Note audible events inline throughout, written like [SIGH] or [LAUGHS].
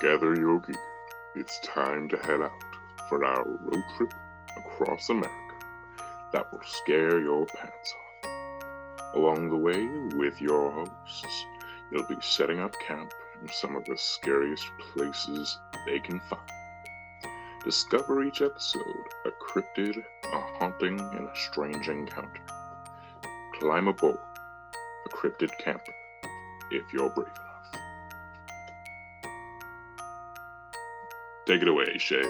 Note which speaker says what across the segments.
Speaker 1: Gather your gear. It's time to head out for our road trip across America that will scare your pants off. Along the way, with your hosts, you'll be setting up camp in some of the scariest places they can find. Discover each episode a cryptid, a haunting, and a strange encounter. Climb aboard a cryptid camper if you're brave enough. Take it away, Shae.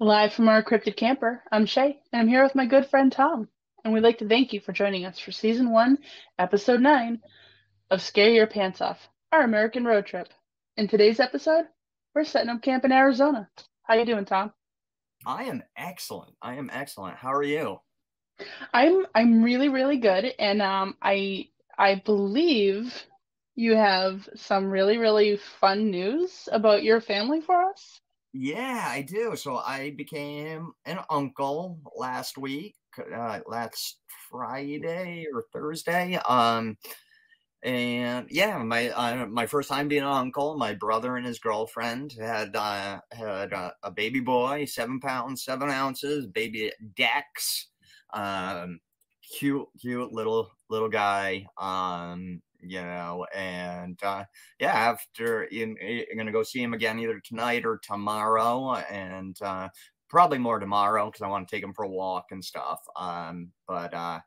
Speaker 2: Live from our cryptid camper, I'm Shae, and I'm here with my good friend Tom. And we'd like to thank you for joining us for season one, episode nine of Scare Your Pants Off, our American road trip. In today's episode, we're setting up camp in Arizona. How you doing, Tom?
Speaker 3: I am excellent. I am excellent. How are you?
Speaker 2: I'm I'm really really good, and um I I believe you have some really, really fun news about your family for us?
Speaker 3: Yeah, I do. So I became an uncle last week, uh, last Friday or Thursday. Um, and yeah, my uh, my first time being an uncle. My brother and his girlfriend had uh, had a, a baby boy, seven pounds seven ounces, baby Dax, um, cute cute little little guy. Um, you know, and uh, yeah, after in, I'm gonna go see him again either tonight or tomorrow, and uh, probably more tomorrow because I want to take him for a walk and stuff. Um, but uh,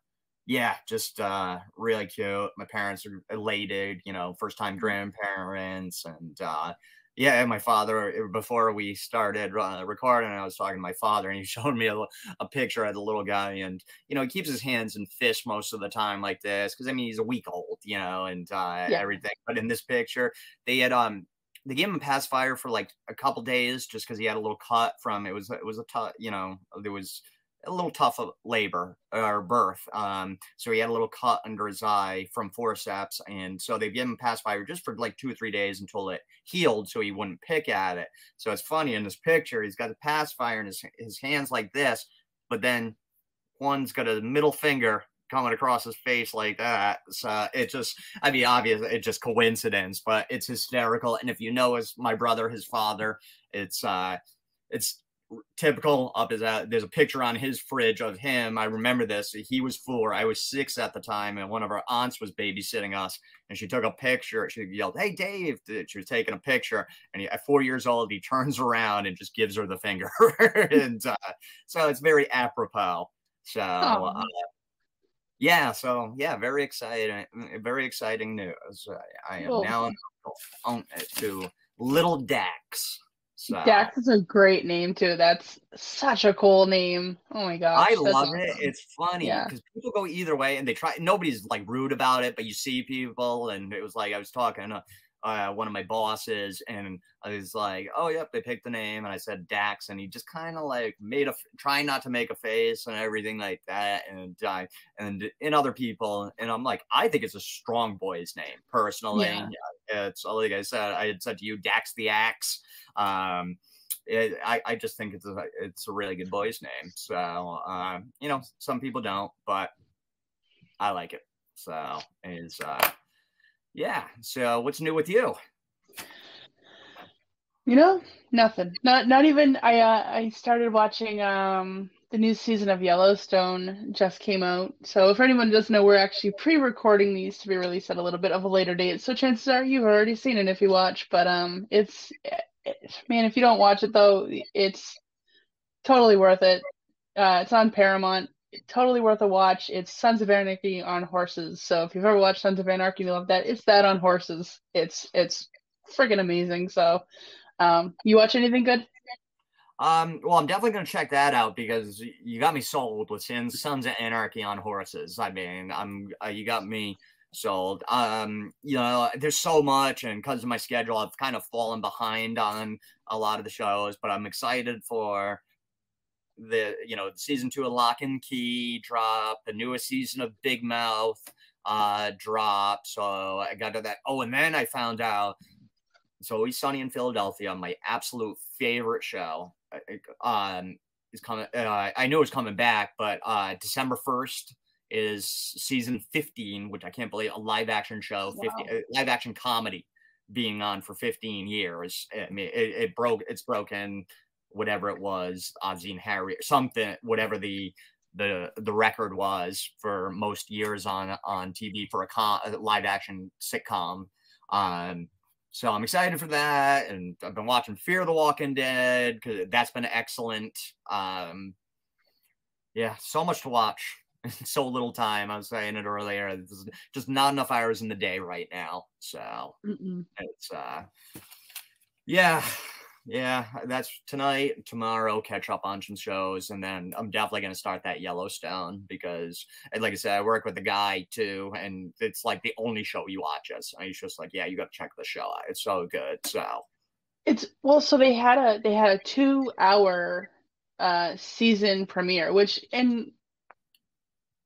Speaker 3: yeah, just uh, really cute. My parents are elated, you know, first time mm-hmm. grandparents, and uh, yeah, my father, eh, before we started uh, recording, I was talking to my father and he [LAUGHS] showed me a, a, picture of the little guy. And, you know, he keeps his hands in fish most of the time like this because, I mean, he's a week old, you know, and uh, yeah. everything. But in this picture, they had, um, they gave him a pacifier for like a couple days just because he had a little cut from it was it was a tough you know there was a little tough of labor or birth. Um, so he had a little cut under his eye from forceps. And so they gave him pacifier just for like two or three days until it healed so he wouldn't pick at it. So it's funny in this picture, he's got the pacifier in his, his hands like this, but then one's got a middle finger coming across his face like that. So it just, I mean, obvious, it's just coincidence, but it's hysterical. And if you know as my brother, his father, it's, uh, it's typical up is uh, there's a picture on his fridge of him. I remember this. He was four. I was six at the time and one of our aunts was babysitting us and she took a picture. She yelled hey dave! She was taking a picture and he, at four years old he [LAUGHS] turns around and just gives her the finger. [LAUGHS] And uh, so it's very apropos. So uh, yeah so yeah very exciting very exciting news. I, I am cool. now on to little dax
Speaker 2: so, Dax is a great name too. That's such a cool name. Oh my gosh.
Speaker 3: I love awesome. it. It's funny because yeah. people go either way and they try nobody's like rude about it, but you see people and it was like I was talking to uh, one of my bosses and I was like, Oh yep, they picked the name and I said Dax and he just kind of like made a trying not to make a face and everything like that and uh, and in other people and I'm like, I think it's a strong boy's name personally. Yeah. It's like I said, I had said to you, Dax the Axe. Um, it, I, I just think it's a it's a really good boy's name. So uh, you know, some people don't, but I like it. So is uh, yeah. So what's new with you?
Speaker 2: You know, nothing. Not not even. I uh, I started watching um the new season of Yellowstone just came out. So if anyone doesn't know, we're actually pre-recording these to be released at a little bit of a later date. So chances are you've already seen it if you watch. But um, it's man, if you don't watch it though, it's totally worth it. Uh, it's on Paramount. Totally worth a watch. It's Sons of Anarchy on horses. So if you've ever watched Sons of Anarchy, you love that. It's that on horses. It's it's freaking amazing. So, um, you watch anything good?
Speaker 3: Um, well, I'm definitely gonna check that out because you got me sold with Sons of Anarchy on horses. I mean, I'm uh, you got me sold. um, you know, there's so much, and because of my schedule, I've kind of fallen behind on a lot of the shows, but I'm excited for the, you know, season two of Locke and Key drop, the newest season of Big Mouth uh drop. So I got to that. Oh, and then I found out so always sunny in Philadelphia, my absolute favorite show. Um, is coming. Uh, I know it's coming back, but uh, December first is season 15, which I can't believe a live action show, 50, uh, live action comedy being on for 15 years. I mean, it, it broke, it's broken, whatever it was, Ozzie and Harriet, something, whatever the the the record was for most years on on TV for a, con, a live action sitcom. Um, so I'm excited for that, and I've been watching Fear of the Walking Dead because that's been excellent. Um, yeah, so much to watch, [LAUGHS] so little time. I was saying it earlier. There's just not enough hours in the day right now. So Mm-mm. it's uh, yeah, yeah, that's tonight. Tomorrow, catch up on some shows, and then I'm definitely gonna start that Yellowstone because, like I said, I work with a guy too, and it's like the only show he watches. And he's just like, "Yeah, you got to check the show out. It's so good." So
Speaker 2: it's well, so they had a they had a two hour uh season premiere, which and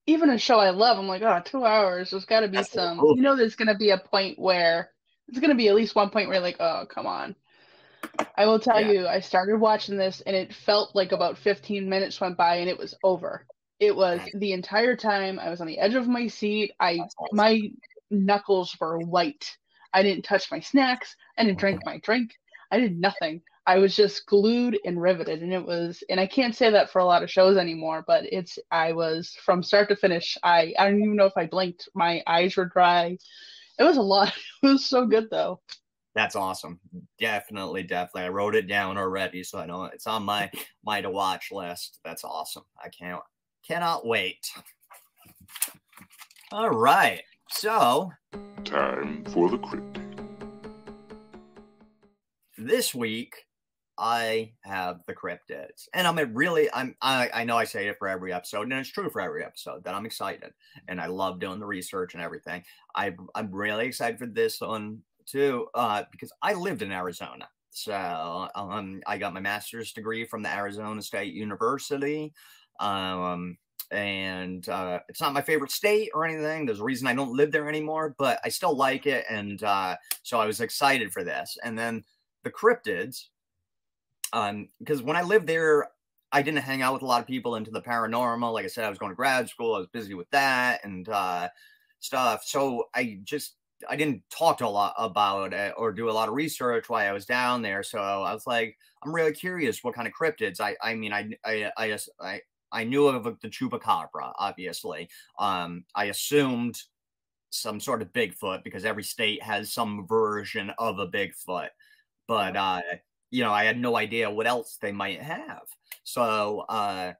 Speaker 2: even a show I love, I'm like, oh, two hours. There's got to be That's some. You know, there's gonna be a point where it's gonna be at least one point where you're like, oh, come on. I will tell yeah. you, I started watching this and it felt like about 15 minutes went by and it was over. It was the entire time I was on the edge of my seat. I my knuckles were white. I didn't touch my snacks. I didn't drink mm-hmm. my drink. I did nothing. I was just glued and riveted and it was and I can't say that for a lot of shows anymore, but it's I was from start to finish. I I don't even know if I blinked. My eyes were dry. It was a lot. [LAUGHS] It was so good though.
Speaker 3: That's awesome. Definitely, definitely. I wrote it down already, so I know it's on my my to watch list. That's awesome. I can't cannot wait. All right. So
Speaker 1: time for the crypt.
Speaker 3: This week I have the cryptids, and I'm really I'm I, I know I say it for every episode, and it's true for every episode that I'm excited, and I love doing the research and everything. I I'm really excited for this one too, uh, because I lived in Arizona. So um, I got my master's degree from the Arizona State University. Um, and uh, it's not my favorite state or anything. There's a reason I don't live there anymore, but I still like it. And uh, so I was excited for this. And then the cryptids, um, because when I lived there, I didn't hang out with a lot of people into the paranormal. Like I said, I was going to grad school. I was busy with that and uh, stuff. So I just I didn't talk a lot about it or do a lot of research while I was down there. So I was like, I'm really curious what kind of cryptids. I I mean, I I I I, I knew of the chupacabra, obviously. Um, I assumed some sort of Bigfoot because every state has some version of a Bigfoot. But uh, you know, I had no idea what else they might have. So uh,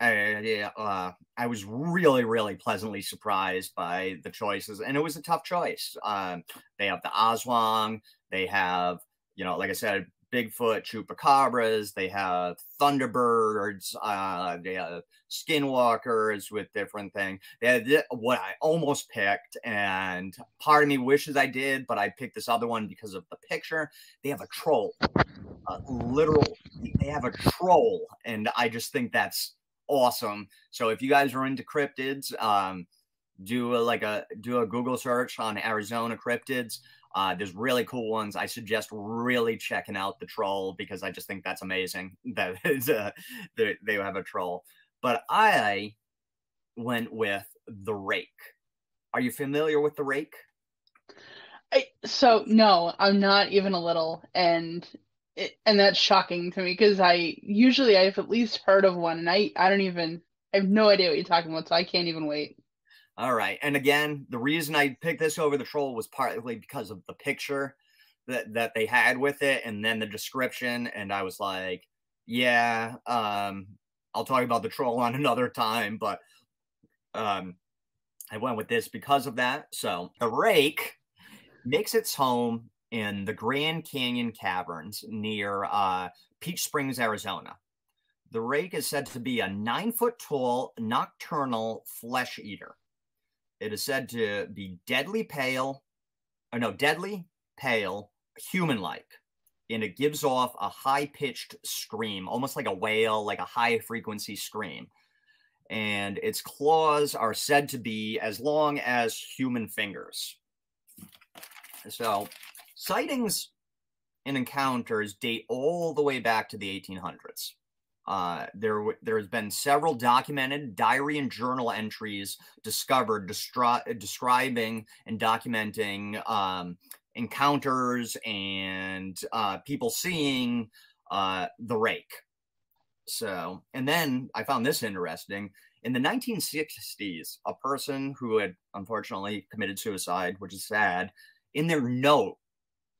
Speaker 3: I, uh, I was really, really pleasantly surprised by the choices, and it was a tough choice. Um, they have the Aswang, they have, you know, like I said, Bigfoot, chupacabras, they have Thunderbirds, uh, they have skinwalkers with different things. They had what I almost picked, and part of me wishes I did, but I picked this other one because of the picture. They have a troll, literal, they have a troll, and I just think that's awesome. So if you guys are into cryptids, um, do a, like a do a Google search on Arizona cryptids. Uh, there's really cool ones. I suggest really checking out the troll because I just think that's amazing [LAUGHS] that they, they have a troll. But I went with the rake. Are you familiar with the rake?
Speaker 2: I, so no, I'm not even a little, and it, and that's shocking to me because I usually I've at least heard of one, and I I don't even I have no idea what you're talking about, so I can't even wait.
Speaker 3: All right, and again, the reason I picked this over the troll was partly because of the picture that that they had with it, and then the description, and I was like, yeah, um, I'll talk about the troll on [LAUGHS] another time, but um, I went with this because of that. So the rake makes its home in the Grand Canyon Caverns near uh, Peach Springs, Arizona. The rake is said to be a nine foot tall nocturnal flesh eater. It is said to be deadly pale, or no, deadly pale, human like, and it gives off a high pitched scream, almost like a whale, like a high frequency scream. And its claws are said to be as long as human fingers. So Sightings and encounters date all the way back to the 1800s. Uh, there, there has been several documented diary and journal entries discovered describing and documenting um, encounters and uh, people seeing uh, the rake. So, and then I found this interesting. In the 1960s, a person who had unfortunately committed suicide, which is sad, in their note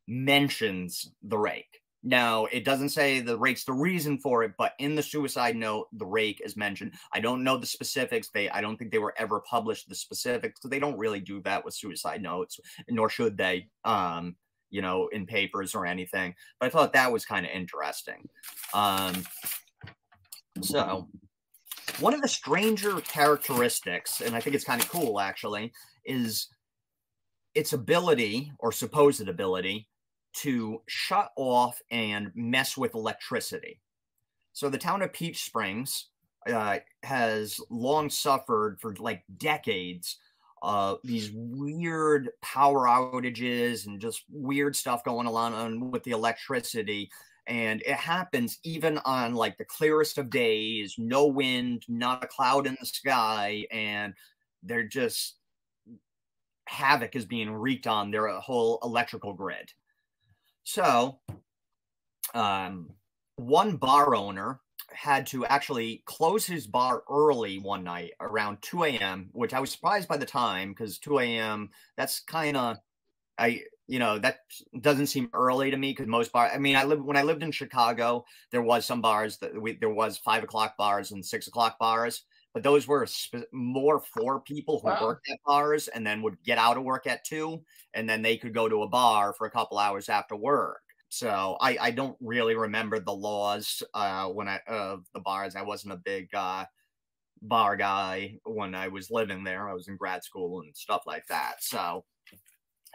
Speaker 3: mentions the rake. Now, it doesn't say the rake's the reason for it, but in the suicide note, the rake is mentioned. I don't know the specifics. They, I don't think they were ever published the specifics. They don't really do that with suicide notes, nor should they. Um, you know, in papers or anything. But I thought that was kind of interesting. Um, so, one of the stranger characteristics, and I think it's kind of cool actually, is its ability or supposed ability to shut off and mess with electricity. So the town of Peach Springs uh, has long suffered for like decades uh, these weird power outages and just weird stuff going on with the electricity. And it happens even on like the clearest of days, no wind, not a cloud in the sky, and they're just havoc is being wreaked on their whole electrical grid. So, um, one bar owner had to actually close his bar early one night around 2 a.m., which I was surprised by the time because 2 a.m. that's kind of I you know that doesn't seem early to me because most bars. I mean, I lived when I lived in Chicago, there was some bars that we there was five o'clock bars and six o'clock bars, but those were sp- more for people who wow. worked at bars and then would get out of work at two, and then they could go to a bar for a couple hours after work. So I, I don't really remember the laws uh, when I of the bars. I wasn't a big uh, bar guy when I was living there. I was in grad school and stuff like that. So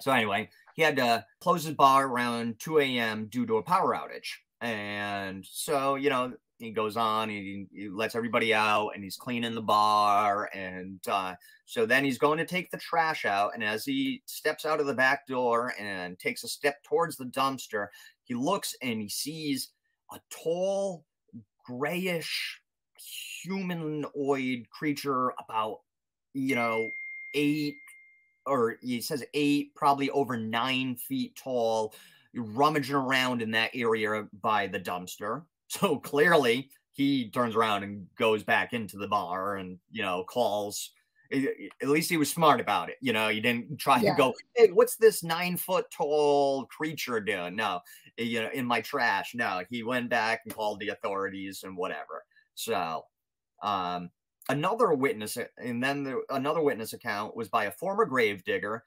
Speaker 3: so anyway, he had to close his bar around 2 a.m. due to a power outage. And so, you know, he goes on, he, he lets everybody out and he's cleaning the bar. And uh, so then he's going to take the trash out. And as he steps out of the back door and takes a step towards the dumpster, he looks and he sees a tall, grayish, humanoid creature about, you know, eight or he says eight, probably over nine feet tall, rummaging around in that area by the dumpster. So clearly he turns around and goes back into the bar and, you know, calls. At least he was smart about it. You know, he didn't try yeah. to go, hey, what's this nine foot tall creature doing? No, you know, in my trash. No, he went back and called the authorities and whatever. So, um, another witness, and then the, another witness account was by a former grave digger.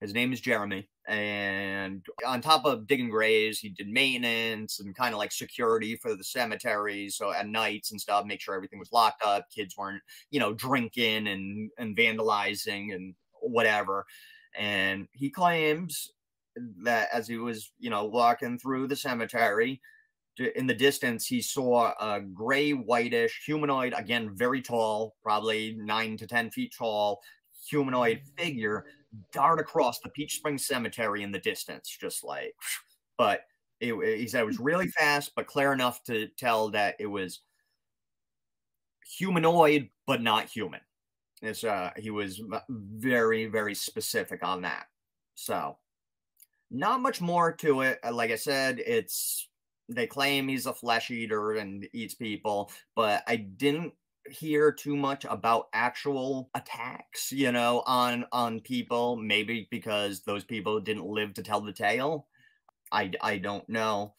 Speaker 3: His name is Jeremy. And on top of digging graves, he did maintenance and kind of like security for the cemetery. So at nights and stuff, make sure everything was locked up, kids weren't, you know, drinking and, and vandalizing and whatever. And he claims that as he was, you know, walking through the cemetery, in the distance, he saw a gray, whitish humanoid, again, very tall, probably nine to 10 feet tall, humanoid mm. figure dart across the Peach Spring Cemetery in the distance, just like, [SIGHS] but it, he said it was really fast, but clear enough to tell that it was humanoid, but not human. It's, uh, he was very, very specific on that. So, not much more to it. Like I said, it's they claim he's a flesh eater and eats people, but I didn't hear too much about actual attacks, you know, on on people, maybe because those people didn't live to tell the tale. I I don't know.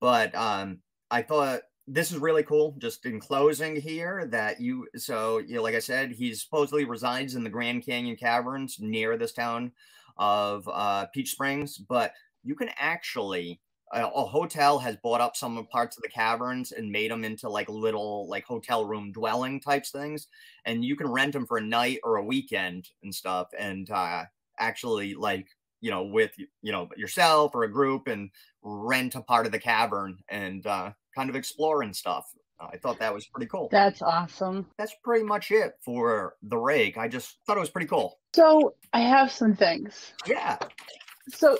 Speaker 3: But um I thought this is really cool. Just in closing here, that you so you know, like I said, he supposedly resides in the Grand Canyon Caverns near this town of uh, Peach Springs, but you can actually a, a, hotel has bought up some parts of the caverns and made them into like little like hotel room dwelling types things and you can rent them for a night or a weekend and stuff and uh actually like you know with you know yourself or a group and rent a part of the cavern and uh kind of explore and stuff I thought that was pretty cool.
Speaker 2: That's awesome.
Speaker 3: That's pretty much it for the rake. I just thought it was pretty cool.
Speaker 2: So I have some things.
Speaker 3: Yeah.
Speaker 2: So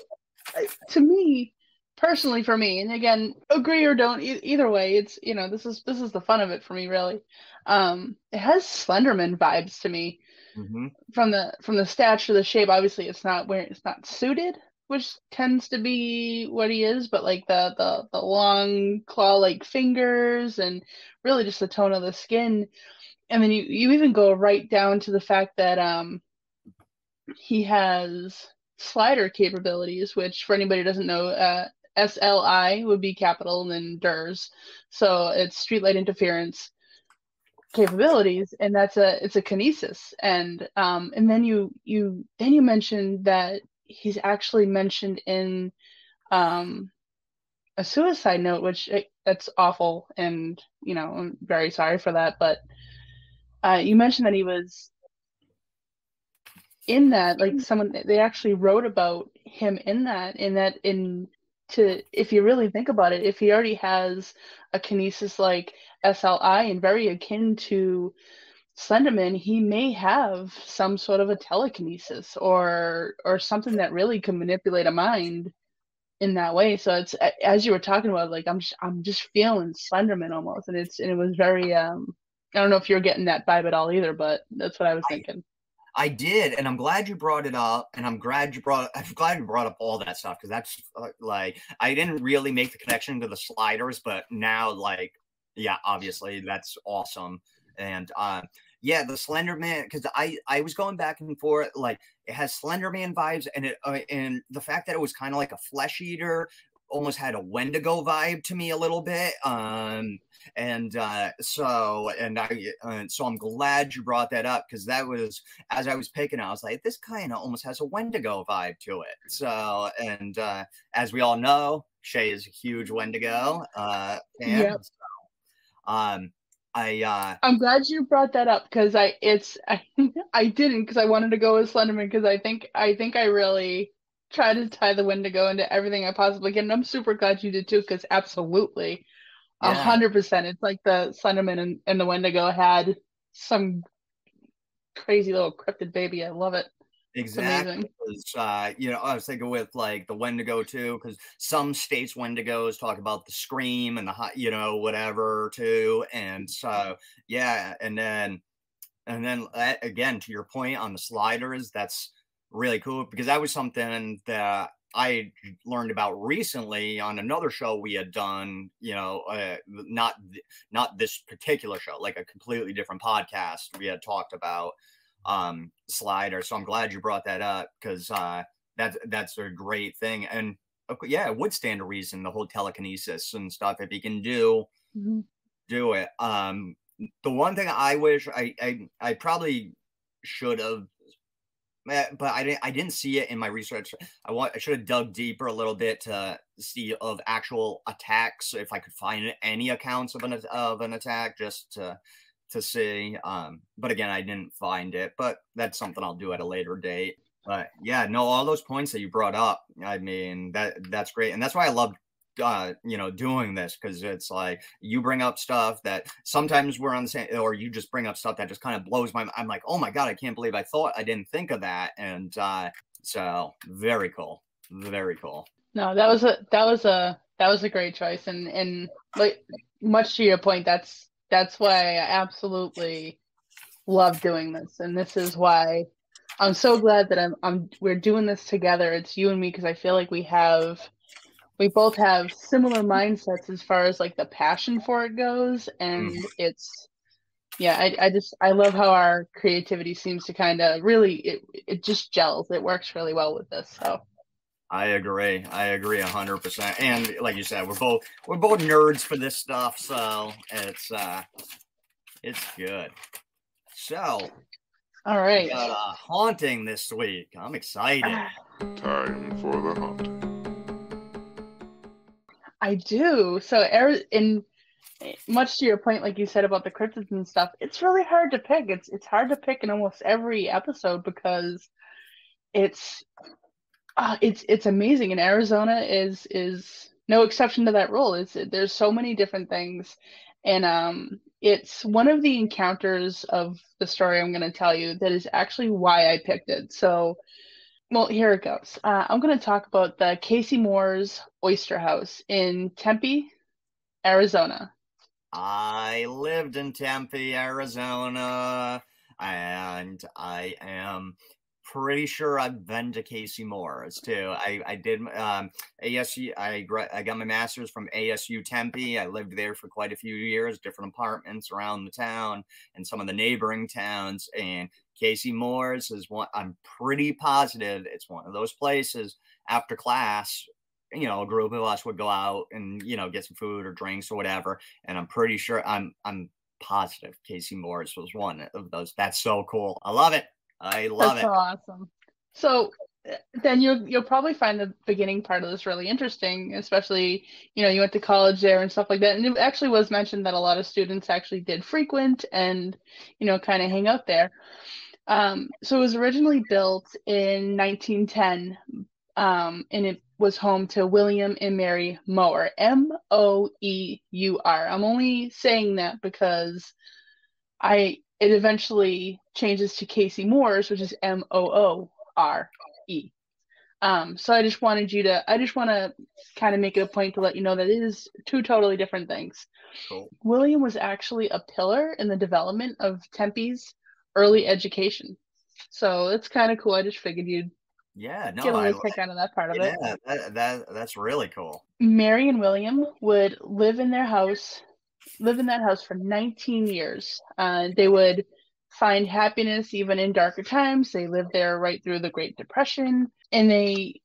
Speaker 2: to me, personally for me and again agree or don't e- either way it's you know this is this is the fun of it for me really. Um it has slenderman vibes to me.
Speaker 3: Hmm
Speaker 2: from the from the stature the shape obviously it's not where it's not suited which tends to be what he is but like the the, the long claw like fingers and really just the tone of the skin. And then you, you even go right down to the fact that um he has slider capabilities which for anybody who doesn't know uh SLI would be capital and then DIRS. So it's streetlight interference capabilities and that's a it's a kinesis and um and then you you then you mentioned that he's actually mentioned in um a suicide note which eh, that's awful and you know i'm very sorry for that but uh you mentioned that he was in that like someone they actually wrote about him in that in that in to if you really think about it if he already has a kinesis like SLI and very akin to Slenderman, he may have some sort of a telekinesis or or something that really can manipulate a mind in that way. So it's as you were talking about, like I'm just, I'm just feeling Slenderman almost, and it's and it was very um I don't know if you're getting that vibe at all either, but that's what I was thinking.
Speaker 3: I did, and I'm glad you brought it up, and I'm glad you brought. I'm glad you brought up all that stuff because that's uh, like I didn't really make the connection to the sliders, but now like yeah, obviously that's awesome, and uh, yeah, the Slender Man because I I was going back and forth like it has Slender Man vibes, and it uh, and the fact that it was kind of like a flesh eater almost had a Wendigo vibe to me a little bit. Um, and uh, so and I and so I'm glad you brought that up because that was as I was picking, I was like, this kind of almost has a Wendigo vibe to it. So and uh, as we all know, Shae is a huge Wendigo uh, fan.
Speaker 2: Yep.
Speaker 3: So, um, I uh,
Speaker 2: I'm glad you brought that up because I it's I, [LAUGHS] I didn't because I wanted to go with Slenderman because I think I think I really try to tie the Wendigo into everything I possibly can. And I'm super glad you did too because absolutely, a hundred percent. It's like the Slenderman and, and the Wendigo had some crazy little cryptid baby. I love it.
Speaker 3: Exactly. Uh, you know, I was thinking with like the Wendigo too, because some states Wendigos talk about the scream and the hot, you know, whatever too. And so, yeah. And then, and then uh, again, to your point on the sliders, that's really cool because that was something that I learned about recently on another show we had done, you know, uh, not, th- not this particular show, like a completely different podcast we had talked about um slider so i'm glad you brought that up because uh that's that's a great thing and of yeah it would stand to reason the whole telekinesis and stuff if you can do do it um the one thing i wish i i, I probably should have but I didn't. I didn't see it in my research. I want. I should have dug deeper a little bit to see of actual attacks. If I could find any accounts of an of an attack, just to to see. Um, but again, I didn't find it. But that's something I'll do at a later date. But yeah, no, all those points that you brought up, I mean, that that's great, and that's why I love, uh, you know, doing this because it's like you bring up stuff that sometimes we're on the same, or you just bring up stuff that just kind of blows my. I'm like, oh my god, I can't believe I thought I didn't think of that, and uh, so very cool, very cool.
Speaker 2: No, that was a that was a that was a great choice, and and like much to your point, that's that's why I absolutely love doing this, and this is why I'm so glad that I'm I'm we're doing this together. It's you and me because I feel like we have we both have similar mindsets as far as like the passion for it goes, and it's yeah, I I just I love how our creativity seems to kind of really it it just gels. It works really well with this. So.
Speaker 3: I agree. I agree hundred percent. And like you said, we're both we're both nerds for this stuff, so it's uh it's good. So
Speaker 2: all right we
Speaker 3: got a haunting this week. I'm excited. [SIGHS]
Speaker 1: Time for the hunt.
Speaker 2: I do. So, in much to your point, like you said about the cryptids and stuff, it's really hard to pick. It's it's hard to pick in almost every episode because it's uh, it's it's amazing, and Arizona is is no exception to that rule. It's there's so many different things, and um, it's one of the encounters of the story I'm going to tell you that is actually why I picked it. So. Well, here it goes. Uh, I'm going to talk about the Casey Moore's Oyster House in Tempe, Arizona.
Speaker 3: I lived in Tempe, Arizona, and I am pretty sure I've been to Casey Moore's too. I, I did um, ASU. I, I got my master's from ASU Tempe. I lived there for quite a few years, different apartments around the town and some of the neighboring towns. And Casey Moore's is one. I'm pretty positive it's one of those places after class. You know, a group of us would go out and you know get some food or drinks or whatever. And I'm pretty sure I'm I'm positive Casey Moore's was one of those. That's so cool. I love it. I love
Speaker 2: That's
Speaker 3: it.
Speaker 2: so awesome. So eh, then you'll you'll probably find the beginning part of this really interesting, especially you know you went to college there and stuff like that. And it actually was mentioned that a lot of students actually did frequent and you know kind of hang out there. Um, so it was originally built in 1910, um, and it was home to William and Mary Moeur, M O E U R. I'm only saying that because I it eventually changes to Casey Moore's, which is M O O R E. Um, so I just wanted you to, I just want to kind of make it a point to let you know that it is two totally different things.
Speaker 3: Cool.
Speaker 2: William was actually a pillar in the development of Tempe's early education. So it's kind of cool. I just figured you'd
Speaker 3: Yeah, no,
Speaker 2: get a little kick out of that part of it.
Speaker 3: yeah, that, that that's really cool.
Speaker 2: Mary and William would live in their house, live in that house for 19 years. Uh, they would find happiness even in darker times. They lived there right through the Great Depression, and they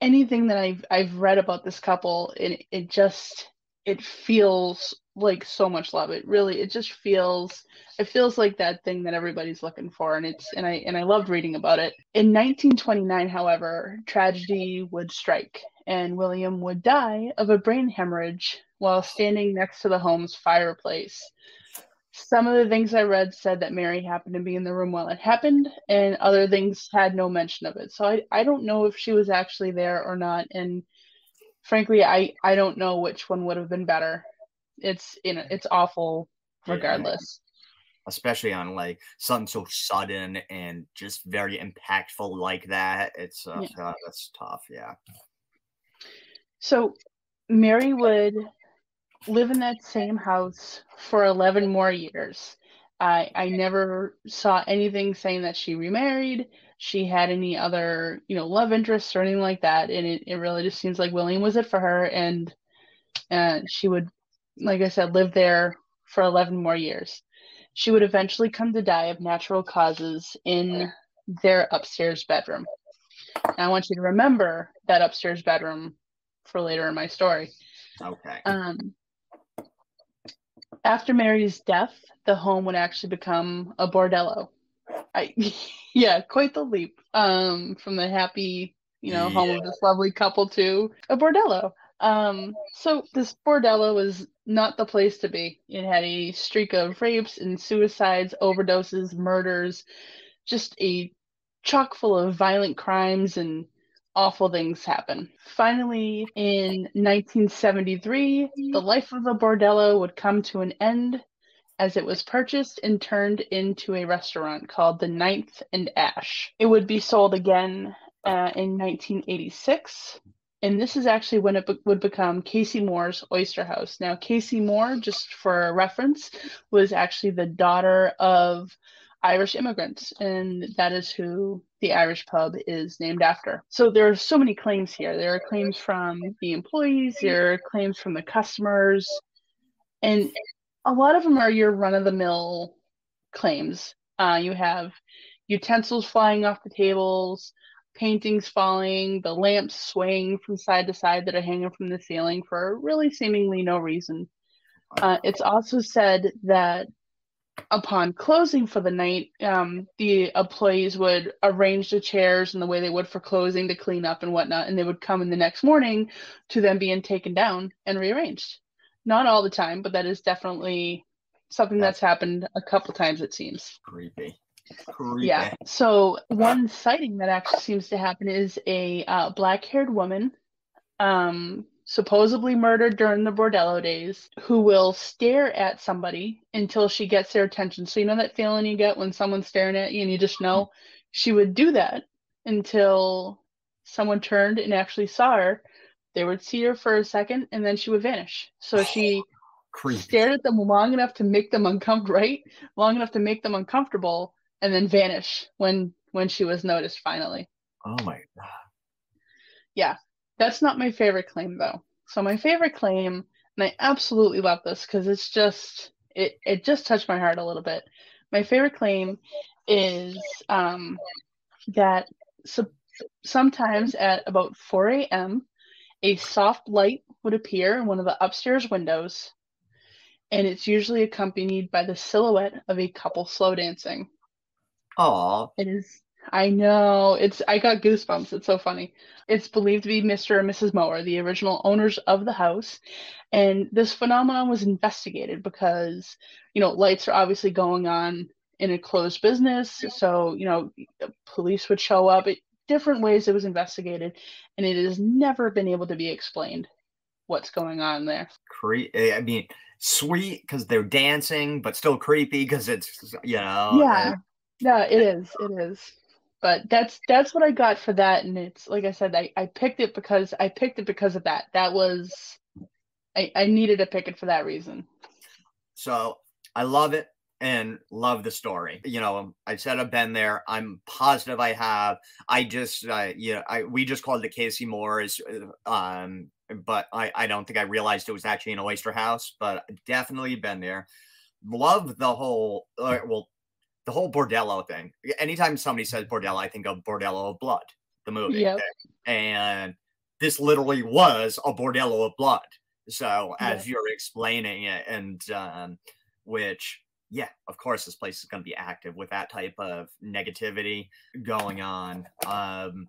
Speaker 2: anything that I've I've read about this couple, it it just it feels like so much love. It really it just feels it feels like that thing that everybody's looking for and it's and I and I loved reading about it. In 1929, however, tragedy would strike and William would die of a brain hemorrhage while standing next to the home's fireplace. Some of the things I read said that Mary happened to be in the room while it happened, and other things had no mention of it. So I, I don't know if she was actually there or not. And frankly, I, I don't know which one would have been better. It's you know it's awful
Speaker 3: Yeah.
Speaker 2: regardless.
Speaker 3: especially on like something so sudden and just very impactful like that. It's uh,
Speaker 2: Yeah.
Speaker 3: uh, that's tough. Yeah.
Speaker 2: So Mary would live in that same house for 11 more years. I I never saw anything saying that she remarried, she had any other, you know, love interests or anything like that. And it, it really just seems like William was it for her and uh, she would, like I said, live there for 11 more years. She would eventually come to die of natural causes in their upstairs bedroom. And I want you to remember that upstairs bedroom for later in my story.
Speaker 3: Okay.
Speaker 2: Um, after Mary's death, the home would actually become a bordello. I, [LAUGHS] yeah, quite the leap um, from the happy, you know, home of this lovely couple to a bordello. Um, so this bordello was not the place to be. It had a streak of rapes and suicides, overdoses, murders, just a chock full of violent crimes and awful things happen. Finally, in 1973, the life of the bordello would come to an end as it was purchased and turned into a restaurant called the Ninth and Ash. It would be sold again uh, in 1986. And this is actually when it be- would become Casey Moore's Oyster House. Now, Casey Moore, just for reference, was actually the daughter of Irish immigrants, and that is who the Irish pub is named after. So there are so many claims here. There are claims from the employees, there are claims from the customers, and a lot of them are your run of the mill claims. Uh, you have utensils flying off the tables, paintings falling, the lamps swaying from side to side that are hanging from the ceiling for really seemingly no reason. Uh, it's also said that upon closing for the night, um, the employees would arrange the chairs in the way they would for closing to clean up and whatnot, and they would come in the next morning to them being taken down and rearranged. Not all the time, but that is definitely something that's happened a couple times, it seems.
Speaker 3: Creepy. Creepy.
Speaker 2: Yeah. So one sighting that actually seems to happen is a uh, black-haired woman, um, supposedly murdered during the bordello days, who will stare at somebody until she gets their attention. So you know that feeling you get when someone's staring at you and you just know she would do that until someone turned and actually saw her. They would see her for a second and then she would vanish. So she
Speaker 3: Creepy.
Speaker 2: stared at them long enough to make them uncomfortable, right? Long enough to make them uncomfortable and then vanish when when she was noticed finally.
Speaker 3: Oh my god.
Speaker 2: Yeah. That's not my favorite claim though. So my favorite claim, and I absolutely love this because it's just it it just touched my heart a little bit. My favorite claim is um, that so, sometimes at about 4 a.m., a soft light would appear in one of the upstairs windows, and it's usually accompanied by the silhouette of a couple slow dancing.
Speaker 3: Oh,
Speaker 2: It is. I know. It's. I got goosebumps. It's so funny. It's believed to be Mr. and Mrs. Moeur, the original owners of the house, and this phenomenon was investigated because, you know, lights are obviously going on in a closed business, so you know, police would show up. It, different ways it was investigated, and it has never been able to be explained what's going on there.
Speaker 3: cre- eh, I mean, sweet because they're dancing, but still creepy because it's you know.
Speaker 2: yeah. Yeah, it is. It is. But that's that's what I got for that, and it's like I said, I, I picked it because I picked it because of that. That was I, I needed to pick it for that reason.
Speaker 3: So I love it and love the story. You know, I said I've been there. I'm positive I have. I just, uh, yeah, I we just called it Casey Moore's, uh, um, but I I don't think I realized it was actually an oyster house. But definitely been there. Love the whole, uh, well, the whole bordello thing. Anytime somebody says bordello, I think of Bordello of Blood, the movie,
Speaker 2: Yep.
Speaker 3: and this literally was a bordello of blood. So as you're explaining it, and um, which yeah, of course, this place is going to be active with that type of negativity going on. Um,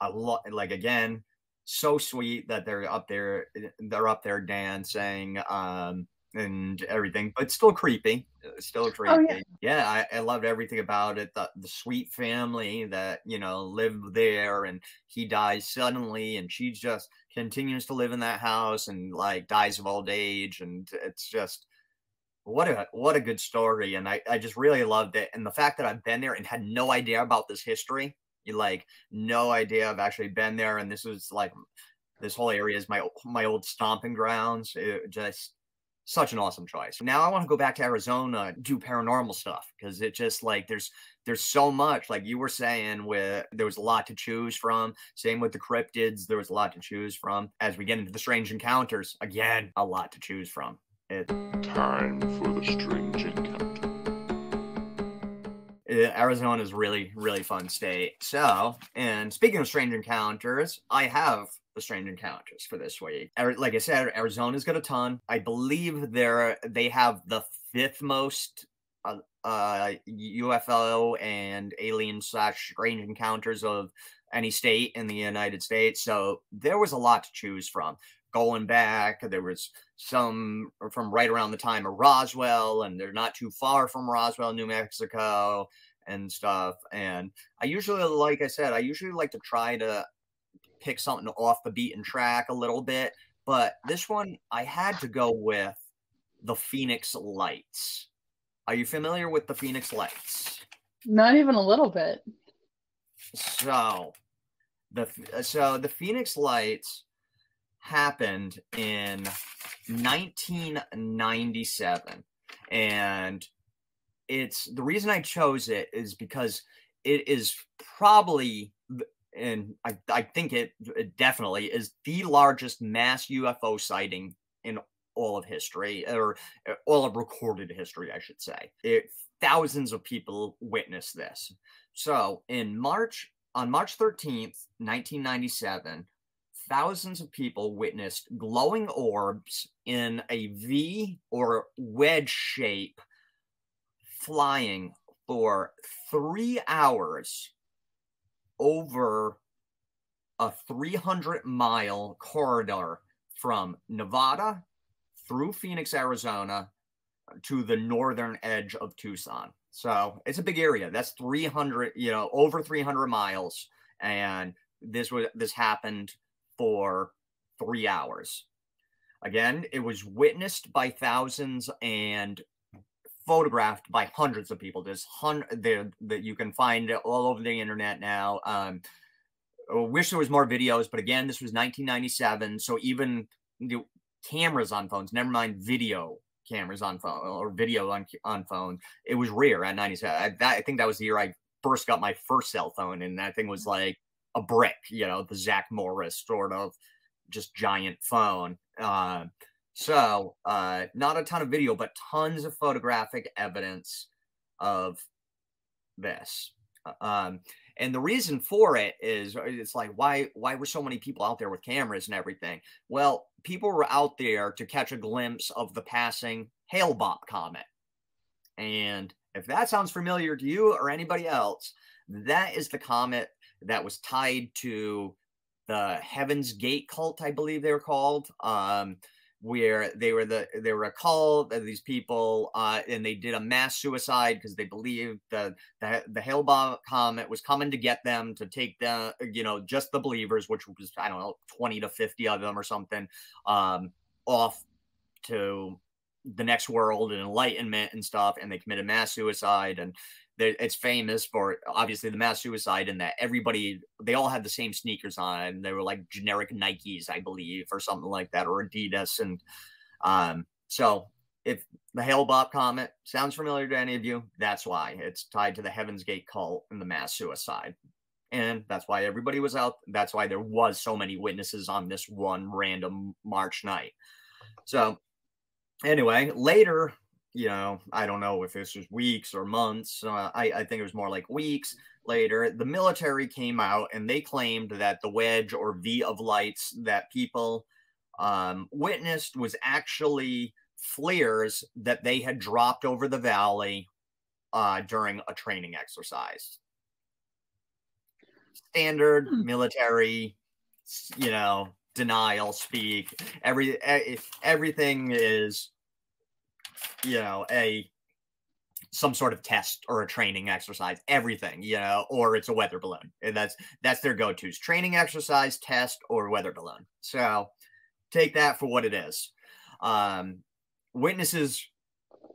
Speaker 3: a lot, like again, so sweet that they're up there, they're up there dancing, um, and everything, but still creepy, uh, still creepy.
Speaker 2: Oh, yeah.
Speaker 3: yeah, I, I loved everything about it. The the sweet family that you know lived there, and he dies suddenly, and she just continues to live in that house, and like dies of old age, and it's just what a what a good story and I, I just really loved it and the fact that i've been there and had no idea about this history you like no idea i've actually been there and this was like this whole area is my my old stomping grounds it just such an awesome choice now i want to go back to arizona do paranormal stuff because it just like there's there's so much like you were saying with there was a lot to choose from same with the cryptids there was a lot to choose from as we get into the strange encounters again a lot to choose from it
Speaker 1: Time for the strange encounter.
Speaker 3: Uh, Arizona is really, really fun state. So, and speaking of strange encounters, I have the strange encounters for this week. Like I said, Arizona's got a ton. I believe they're they have the fifth most uh, uh, UFO and alien slash strange encounters of any state in the United States. So there was a lot to choose from. Going back, there was some from right around the time of Roswell, and they're not too far from Roswell, New Mexico, and stuff. And I usually, like I said, I usually like to try to pick something off the beaten track a little bit. But this one, I had to go with the Phoenix Lights. Are you familiar with the Phoenix Lights?
Speaker 2: Not even a little bit.
Speaker 3: So the so the Phoenix Lights happened in 1997 and it's the reason I chose it is because it is probably and I, I think it, it definitely is the largest mass UFO sighting in all of history or uh, all of recorded history I should say. It, thousands of people witnessed this. So in March on March 13th 1997 thousands of people witnessed glowing orbs in a V or wedge shape flying for three hours over a 300 mile corridor from Nevada through Phoenix, Arizona to the northern edge of Tucson. So it's a big area. That's 300, you know, over 300 miles. And this was this happened for three hours. Again, it was witnessed by thousands and photographed by hundreds of people. There's hundred there that you can find all over the internet now. Um, I wish there was more videos, but again, this was 1997, so even the cameras on phones, never mind video cameras on phone or video on on phone, it was rare at 97. I, that, I think that was the year I first got my first cell phone, and that thing was like a brick, you know, the Zach Morris sort of just giant phone. Uh, so, uh, not a ton of video, but tons of photographic evidence of this. Uh, um, and the reason for it is uh, it's like why why were so many people out there with cameras and everything? Well, people were out there to catch a glimpse of the passing Hale-Bopp comet. And if that sounds familiar to you or anybody else, that is the comet that was tied to the Heaven's Gate cult, I believe they were called. Um, where they were the they were a cult of these people uh, and they did a mass suicide because they believed the the, the Hale-Bopp comet was coming to get them to take the you know just the believers which was I don't know 20 to 50 of them or something um, off to the next world and enlightenment and stuff and they committed mass suicide and it's famous for obviously the mass suicide and that everybody they all had the same sneakers on. They were like generic nikes i believe or something like that or adidas and um so if the Hale-Bopp comet sounds familiar to any of you that's why. It's tied to the heaven's gate cult and the mass suicide. And that's why everybody was out that's why there was so many witnesses on this one random march night. So anyway later you know, I don't know if this was weeks or months. Uh, I, I think it was more like weeks later. The military came out and they claimed that the wedge or V of lights that people um, witnessed was actually flares that they had dropped over the valley uh, during a training exercise. Standard hmm. military, you know, denial speak. Every everything is you know, a some sort of test or a training exercise, everything, you know, or it's a weather balloon. And that's that's their go-tos. Training exercise, test, or weather balloon. So take that for what it is. Um, witnesses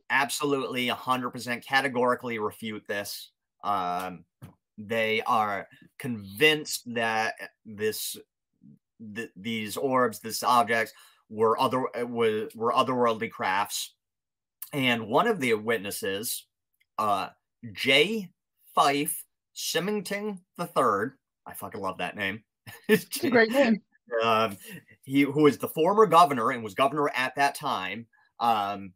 Speaker 3: absolutely 100% categorically refute this. Um, they are convinced that this th- these orbs, this objects were other were, were otherworldly crafts and one of the witnesses, uh, J. Fife Symington III, I fucking love that name.
Speaker 2: it's a great name.
Speaker 3: Uh, [LAUGHS] he who is the former governor and was governor at that time, um,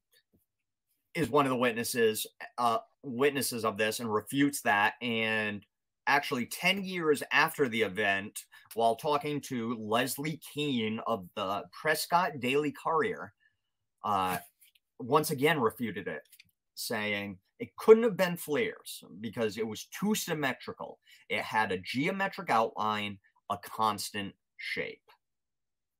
Speaker 3: is one of the witnesses uh, witnesses of this and refutes that. And actually, ten years after the event, while talking to Leslie Kean of the Prescott Daily Courier, uh, once again refuted it, saying it couldn't have been flares because it was too symmetrical. It had a geometric outline, a constant shape.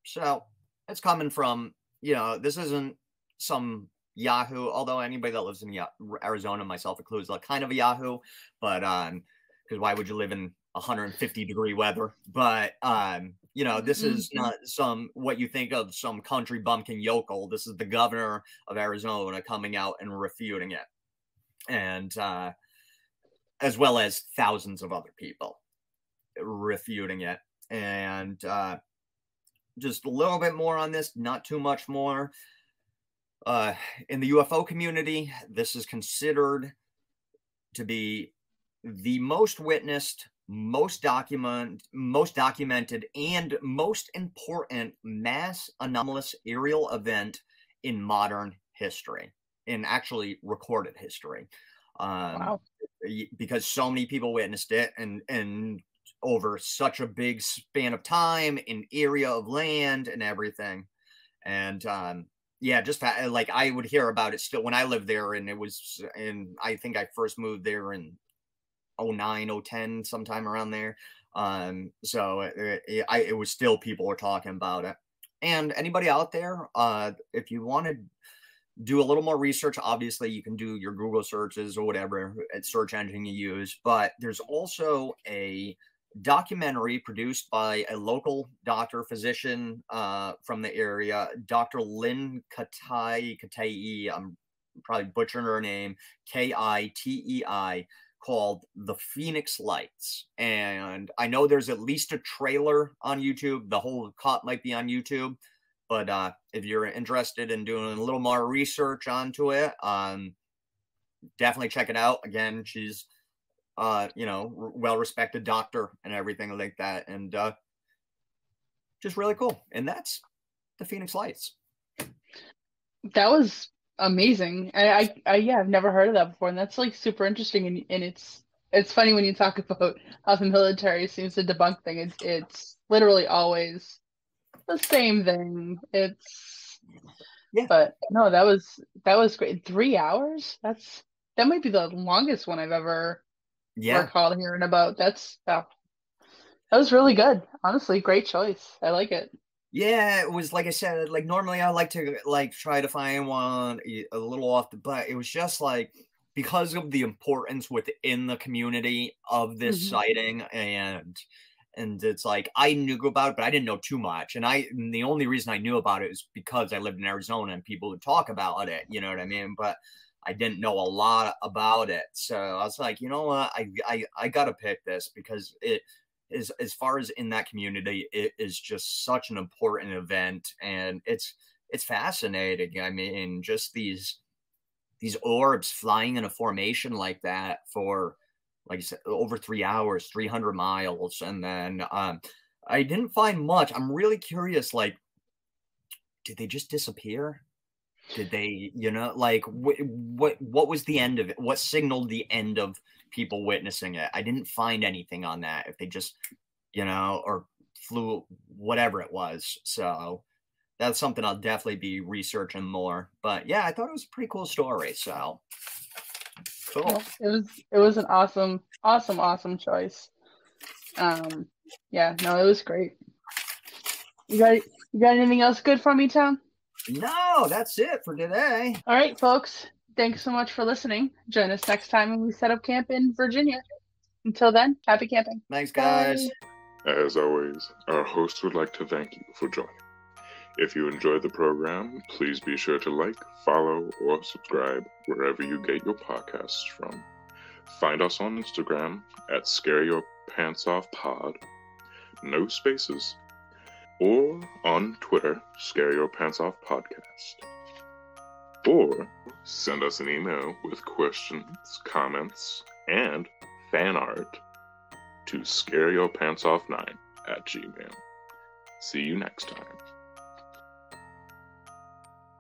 Speaker 3: So it's coming from, you know, this isn't some Yahoo, although anybody that lives in Arizona, myself included, is kind of a Yahoo, but um, because why would you live in 150 degree weather? But um, you know, this is mm-hmm. not some what you think of some country bumpkin yokel. This is the governor of Arizona coming out and refuting it, and uh, as well as thousands of other people refuting it. And uh, just a little bit more on this, not too much more. Uh, in the UFO community, this is considered to be the most witnessed most document most documented and most important mass anomalous aerial event in modern history in actually recorded history um, wow. because so many people witnessed it and and over such a big span of time in area of land and everything and um, yeah just like i would hear about it still when i lived there and it was and i think i first moved there in 09, 010, sometime around there. Um, so it, it, I, it was still people were talking about it. And anybody out there, uh, if you want to do a little more research, obviously you can do your Google searches or whatever uh, search engine you use. But there's also a documentary produced by a local doctor physician uh, from the area, Dr. Lynn Katai Katai. I'm probably butchering her name, K I T E I, called The Phoenix Lights. And I know there's at least a trailer on YouTube. The whole cut might be on YouTube. But uh, if you're interested in doing a little more research onto it, um, definitely check it out. Again, she's uh, you know, well respected doctor and everything like that. And uh, just really cool. And that's the Phoenix Lights.
Speaker 2: That was amazing. I, I, I, yeah, I've never heard of that before, and that's like super interesting. And, and it's it's funny when you talk [LAUGHS] about how the military seems to debunk things. It's it's literally always the same thing. It's yeah. But no, that was that was great. Three hours. That's that might be the longest one I've ever yeah recalled hearing about. That's oh, that was really good. Honestly, great choice. I like it.
Speaker 3: Yeah, it was like I said. Like normally, I like to like try to find one a little off the, but it was just like because of the importance within the community of this mm-hmm. sighting and and it's like I knew about it, but I didn't know too much. And I and the only reason I knew about it is because I lived in Arizona and people would talk about it. You know what I mean? But I didn't know a lot about it, so I was like, you know what, I I I gotta pick this because it is as far as in that community, it is just such an important event, and it's it's fascinating. I mean, just these these orbs flying in a formation like that for like I said, over three hours, 300 miles. And then um, I didn't find much. I'm really curious, like, did they just disappear? Did they, you know, like what what what was the end of it? What signaled the end of people witnessing it? I didn't find anything on that. If they just, you know, or flew whatever it was. So that's something I'll definitely be researching more. But yeah, I thought it was a pretty cool story. So
Speaker 2: cool. It was it was an awesome, awesome, awesome choice. Um yeah, no, it was great. You got you got anything else good for me, Tom?
Speaker 3: No, that's it for today.
Speaker 2: All right, folks. Thanks so much for listening. Join us next time when we set up camp in Virginia. Until then, happy camping.
Speaker 3: Thanks, guys.
Speaker 1: Bye. As always, our host would like to thank you for joining. If you enjoyed the program, please be sure to like, follow, or subscribe wherever you get your podcasts from. Find us on Instagram at Scare Your Pants Off Pod. No spaces or on Twitter, Scare Your Pants Off Podcast. Or send us an email with questions, comments, and fan art to scareyourpantsoff9 at gmail. See you next time.